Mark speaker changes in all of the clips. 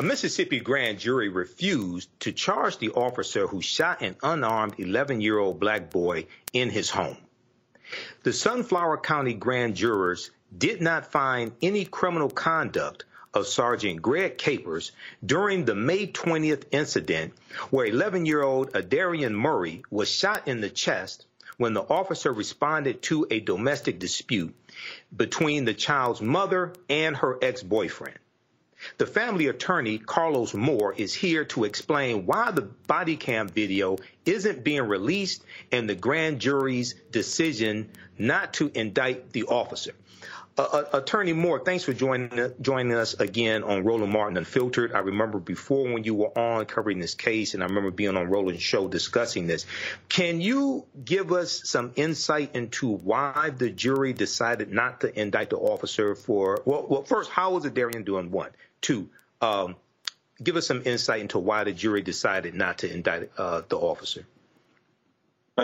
Speaker 1: A Mississippi grand jury refused to charge the officer who shot an unarmed 11 year old black boy in his home. The Sunflower County grand jurors did not find any criminal conduct of Sergeant Greg Capers during the May 20th incident where 11 year old Aderrien Murray was shot in the chest when the officer responded to a domestic dispute between the child's mother and her ex boyfriend. The family attorney, Carlos Moore, is here to explain why the body cam video isn't being released and the grand jury's decision not to indict the officer. Uh, uh, Attorney Moore, thanks for joining joining us again on Roland Martin Unfiltered. I remember before when you were on covering this case, and I remember being on Roland's show discussing this. Can you give us some insight into why the jury decided not to indict the officer for? Well, well first, how was Aderrien doing? One, two. Um, give us some insight into why the jury decided not to indict uh, the officer.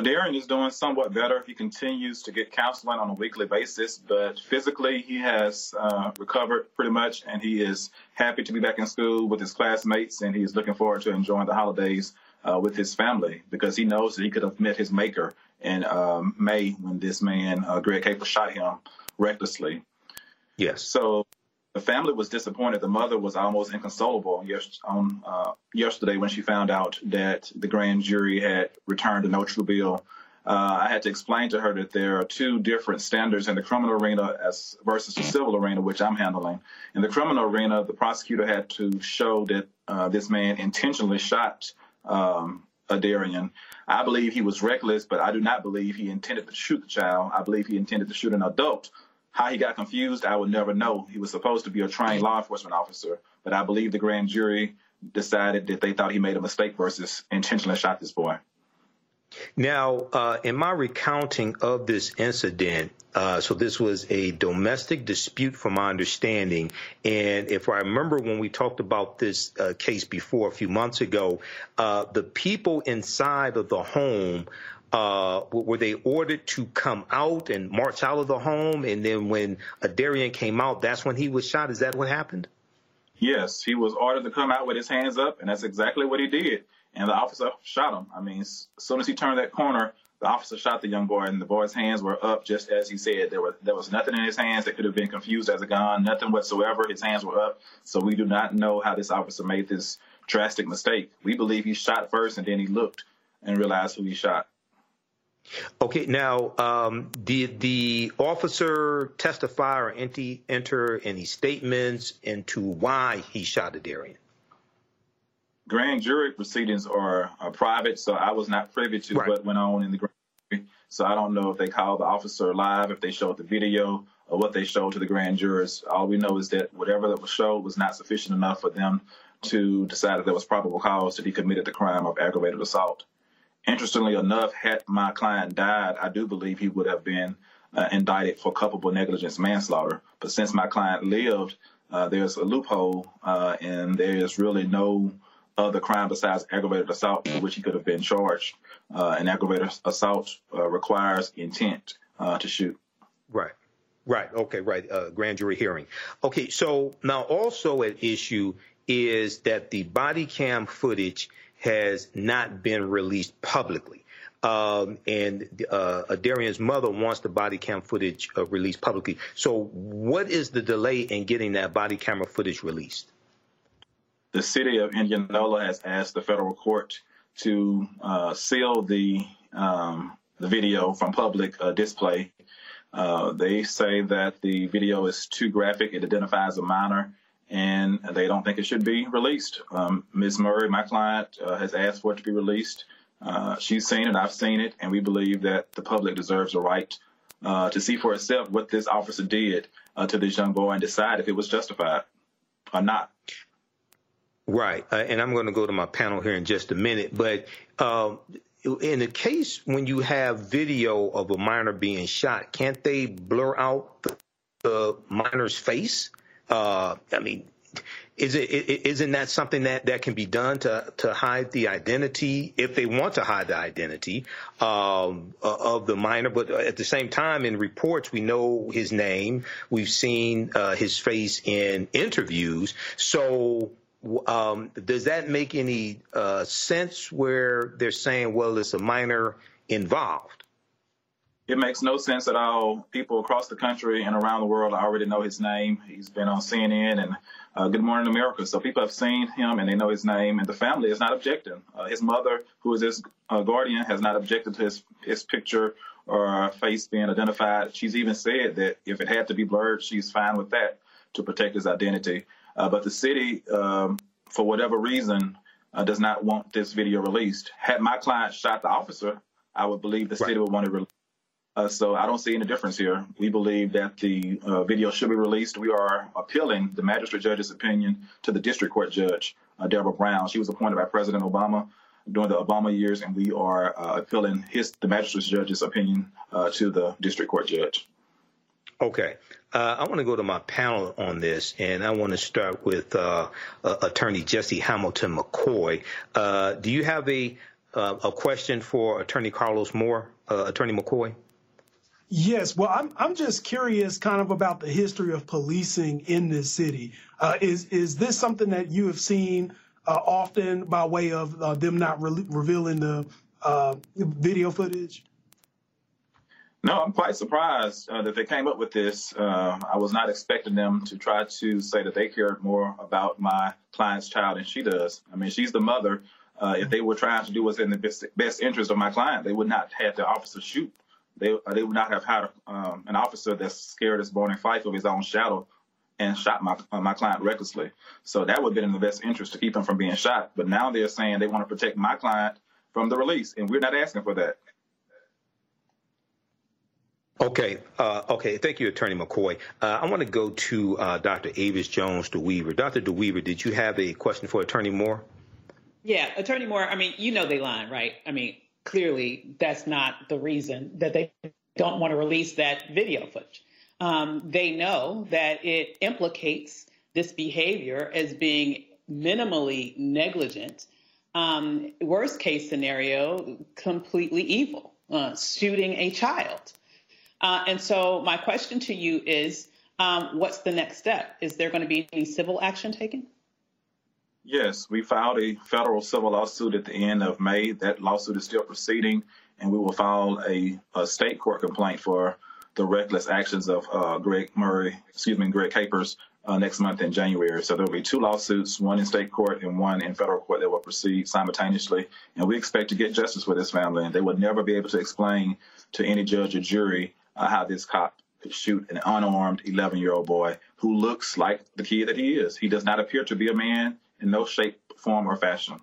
Speaker 2: Darren is doing somewhat better. He continues to get counseling on a weekly basis, but physically he has uh, recovered pretty much, and he is happy to be back in school with his classmates, and he is looking forward to enjoying the holidays uh, with his family because he knows that he could have met his maker in um, May when this man, uh, Greg Caper, shot him recklessly.
Speaker 1: Yes.
Speaker 2: So the family was disappointed. The mother was almost inconsolable on uh, yesterday when she found out that the grand jury had returned a no true bill. Uh, I had to explain to her that there are two different standards in the criminal arena as versus the civil arena, which I'm handling. In the criminal arena, the prosecutor had to show that uh, this man intentionally shot um, Aderrien. I believe he was reckless, but I do not believe he intended to shoot the child. I believe he intended to shoot an adult how he got confused, I would never know. He was supposed to be a trained law enforcement officer, but I believe the grand jury decided that they thought he made a mistake versus intentionally shot this boy.
Speaker 1: Now, uh, in my recounting of this incident, uh, so this was a domestic dispute from my understanding. And if I remember when we talked about this uh, case before a few months ago, uh, the people inside of the home uh, were they ordered to come out and march out of the home? And then when Aderrien came out, that's when he was shot. Is that what happened?
Speaker 2: Yes, he was ordered to come out with his hands up, and that's exactly what he did. And the officer shot him. I mean, as soon as he turned that corner, the officer shot the young boy, and the boy's hands were up, just as he said. There was there was nothing in his hands that could have been confused as a gun, nothing whatsoever. His hands were up, so we do not know how this officer made this drastic mistake. We believe he shot first, and then he looked and realized who he shot.
Speaker 1: Okay, now um, did the officer testify or enter any statements into why he shot Aderrien?
Speaker 2: Grand jury proceedings are, are, private, so I was not privy to right. what went on in the grand jury. So I don't know if they called the officer live, if they showed the video, or what they showed to the grand jurors. All we know is that whatever that was showed was not sufficient enough for them to decide that there was probable cause that he committed the crime of aggravated assault. Interestingly enough, had my client died, I do believe he would have been uh, indicted for culpable negligence manslaughter. But since my client lived, uh, there's a loophole, uh, and there is really no other crime besides aggravated assault for which he could have been charged. Uh, and aggravated assault uh, requires intent uh, to shoot.
Speaker 1: Right. Right. Okay. Right. grand jury hearing. Okay. So now also at issue is that the body cam footage has not been released publicly. Um, and uh, Aderrien's mother wants the body cam footage uh, released publicly. So, what is the delay in getting that body camera footage released?
Speaker 2: The city of Indianola has asked the federal court to uh, seal the um, the video from public uh, display. Uh, they say that the video is too graphic; it identifies a minor and they don't think it should be released. Um, Ms. Murray, my client, uh, has asked for it to be released. Uh, she's seen it, I've seen it, and we believe that the public deserves a right uh, to see for itself what this officer did uh, to this young boy and decide if it was justified or not.
Speaker 1: Right, uh, and I'm going to go to my panel here in just a minute, but um, in the case when you have video of a minor being shot, can't they blur out the, the minor's face? Uh, I mean, is it isn't that something that, that can be done to to hide the identity if they want to hide the identity um, of the minor? But at the same time, in reports, we know his name. We've seen uh, his face in interviews. So um, does that make any uh, sense where they're saying, well, it's a minor involved?
Speaker 2: It makes no sense at all. People across the country and around the world already know his name. He's been on CNN and uh, Good Morning America. So people have seen him and they know his name, and the family is not objecting. Uh, his mother, who is his uh, guardian, has not objected to his, his picture or face being identified. She's even said that if it had to be blurred, she's fine with that to protect his identity. Uh, but the city, um, for whatever reason, uh, does not want this video released. Had my client shot the officer, I would believe the right. city would want to release uh, so I don't see any difference here. We believe that the uh, video should be released. We are appealing the magistrate judge's opinion to the district court judge, uh, Debra Brown. She was appointed by President Obama during the Obama years, and we are uh, appealing his the magistrate judge's opinion uh, to the district court judge.
Speaker 1: Okay. Uh, I want to go to my panel on this, and I want to start with Attorney Jesse Hamilton McCoy. do you have a a question for Attorney Carlos Moore, Attorney McCoy?
Speaker 3: Yes, well, I'm I'm just curious, kind of about the history of policing in this city. Uh, is is this something that you have seen uh, often by way of uh, them not re- revealing the uh, video footage?
Speaker 2: No, I'm quite surprised uh, that they came up with this. Uh, I was not expecting them to try to say that they cared more about my client's child than she does. I mean, she's the mother. if they were trying to do what's in the best, best interest of my client, they would not have the officer shoot they they would not have had um, an officer that's scared as Barney Fife of his own shadow and shot my uh, my client recklessly. So that would have been in the best interest to keep him from being shot. But now they're saying they want to protect my client from the release, and we're not asking for that.
Speaker 1: Okay. Uh, okay. Thank you, Attorney McCoy. Uh, I want to go to uh, Dr. Avis Jones DeWeever. Dr. DeWeever, did you have a question for Attorney Moore?
Speaker 4: Yeah, Attorney Moore. I mean, you know they line, right? I mean, clearly that's not the reason that they don't want to release that video footage. Um, they know that it implicates this behavior as being minimally negligent. Um, worst case scenario, completely evil, uh, shooting a child. Uh, and so my question to you is, um, what's the next step? Is there going to be any civil action taken?
Speaker 2: Yes, we filed a federal civil lawsuit at the end of May. That lawsuit is still proceeding, and we will file a, a state court complaint for the reckless actions of uh, Greg Murray, excuse me, Greg Capers, uh, next month in January. So there will be two lawsuits, one in state court and one in federal court that will proceed simultaneously. And we expect to get justice for this family. And they would never be able to explain to any judge or jury uh, how this cop could shoot an unarmed 11 year old boy who looks like the kid that he is. He does not appear to be a man in no shape, form, or fashion.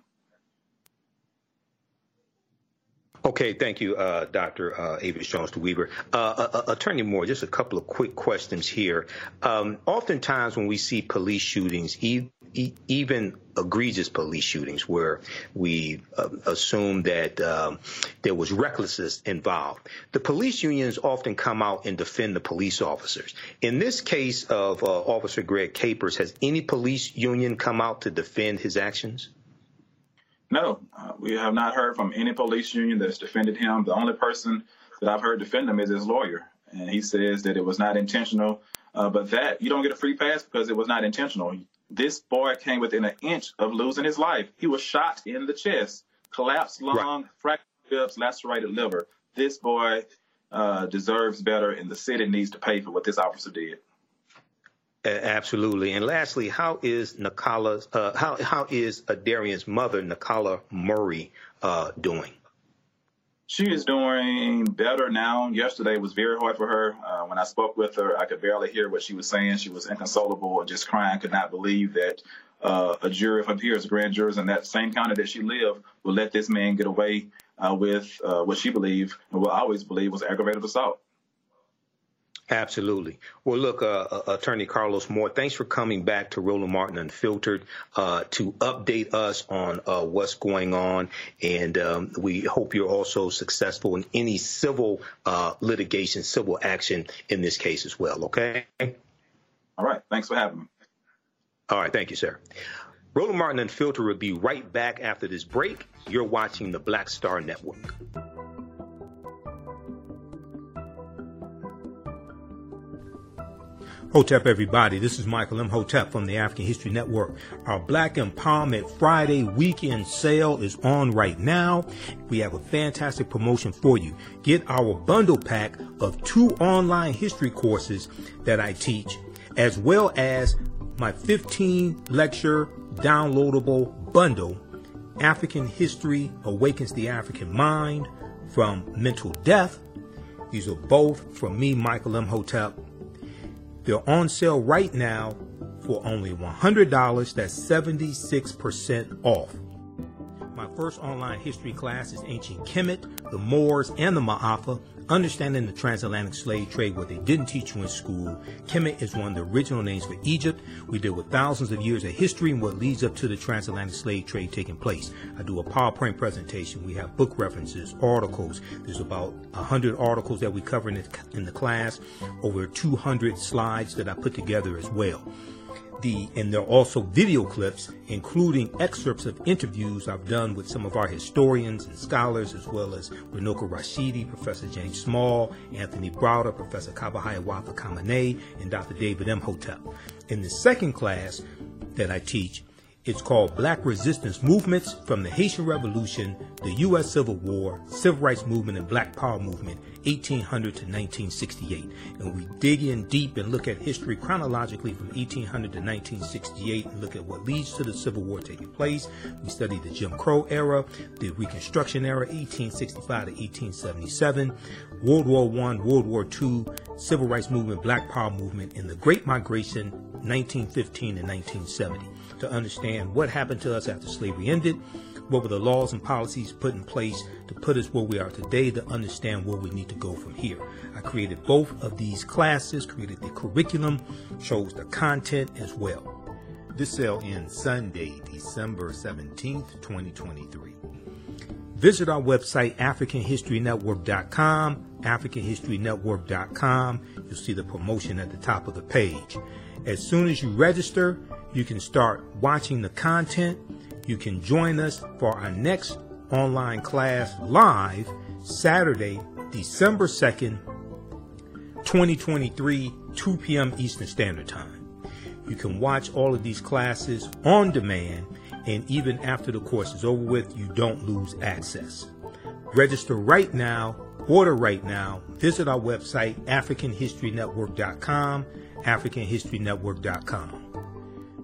Speaker 1: Okay, thank you, uh, Dr. Uh, Avis Jones DeWeever. Uh, uh, uh, Attorney Moore, just a couple of quick questions here. Um, oftentimes, when we see police shootings, e- even egregious police shootings, where we uh, assume that um, there was recklessness involved, the police unions often come out and defend the police officers. In this case of Officer Greg Capers, has any police union come out to defend his actions?
Speaker 2: No, uh, we have not heard from any police union that's defended him. The only person that I've heard defend him is his lawyer, and he says that it was not intentional. Uh, but that you don't get a free pass because it was not intentional. This boy came within an inch of losing his life. He was shot in the chest, collapsed lung, right. fractured ribs, lacerated liver. This boy uh, deserves better, and the city needs to pay for what this officer did.
Speaker 1: Absolutely. And lastly, how is Nakala's, uh, how, how is Darian's mother, Nakala Murray, uh, doing?
Speaker 2: She is doing better now. Yesterday was very hard for her. Uh, when I spoke with her, I could barely hear what she was saying. She was inconsolable and just crying, could not believe that uh, a jury of her peers, grand jurors in that same county that she lived, would let this man get away uh, with uh, what she believed and I always believed was aggravated assault.
Speaker 1: Absolutely. Well, look, uh, uh, Attorney Carlos Moore, thanks for coming back to Roland Martin Unfiltered uh, to update us on uh, what's going on. And um, we hope you're also successful in any civil uh, litigation, civil action in this case as well. Okay?
Speaker 2: All right. Thanks for having me.
Speaker 1: All right. Thank you, sir. Roland Martin Unfiltered will be right back after this break. You're watching the Black Star Network. Hotep, everybody. This is Michael Imhotep from the African History Network. Our Black Empowerment Friday weekend sale is on right now. We have a fantastic promotion for you. Get our bundle pack of two online history courses that I teach, as well as my 15 lecture downloadable bundle, African History Awakens the African Mind from Mental Death. These are both from me, Michael Imhotep they're on sale right now for only $100. That's 76% off. My first online history class is Ancient Kemet, the Moors, and the Ma'afa, Understanding the Transatlantic Slave Trade, what they didn't teach you in school. Kemet is one of the original names for Egypt. We deal with thousands of years of history and what leads up to the transatlantic slave trade taking place. I do a PowerPoint presentation. We have book references, articles. There's about 100 articles that we cover in the, in the class, over 200 slides that I put together as well the and there are also video clips including excerpts of interviews I've done with some of our historians and scholars as well as Runoko Rashidi, Professor James Small, Anthony Browder, Professor Kaba Hiawatha Kamene, and Dr. David Imhotep. In the second class that I teach, it's called Black Resistance Movements from the Haitian Revolution, the U.S. Civil War, Civil Rights Movement, and Black Power Movement, 1800 to 1968. And we dig in deep and look at history chronologically from 1800 to 1968 and look at what leads to the Civil War taking place. We study the Jim Crow era, the Reconstruction era, 1865 to 1877, World War I, World War II, Civil Rights Movement, Black Power Movement, and the Great Migration, 1915 to 1970 to understand what happened to us after slavery ended, what were the laws and policies put in place to put us where we are today to understand where we need to go from here. I created both of these classes, created the curriculum, chose the content as well. This sale ends Sunday, December 17th, 2023. Visit our website, AfricanHistoryNetwork.com, AfricanHistoryNetwork.com. You'll see the promotion at the top of the page. As soon as you register, you can start watching the content. You can join us for our next online class live Saturday, December 2nd, 2023, 2 p.m. Eastern Standard Time. You can watch all of these classes on demand, and even after the course is over with, you don't lose access. Register right now, order right now, visit our website, AfricanHistoryNetwork.com, AfricanHistoryNetwork.com.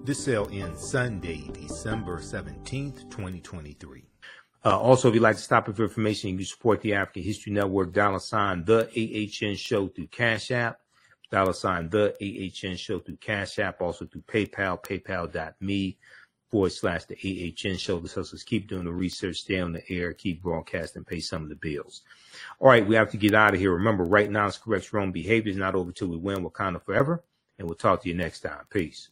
Speaker 1: This sale ends Sunday, December 17th, 2023. Uh, also, if you'd like to stop it for information, you can support the African History Network, dollar sign the AHN show through Cash App, dollar sign the AHN show through Cash App, also through PayPal, paypal.me forward slash the AHN show. This helps keep doing the research, stay on the air, keep broadcasting, pay some of the bills. All right, we have to get out of here. Remember, right now it's correct wrong behavior is not over till we win Wakanda forever. And we'll talk to you next time. Peace.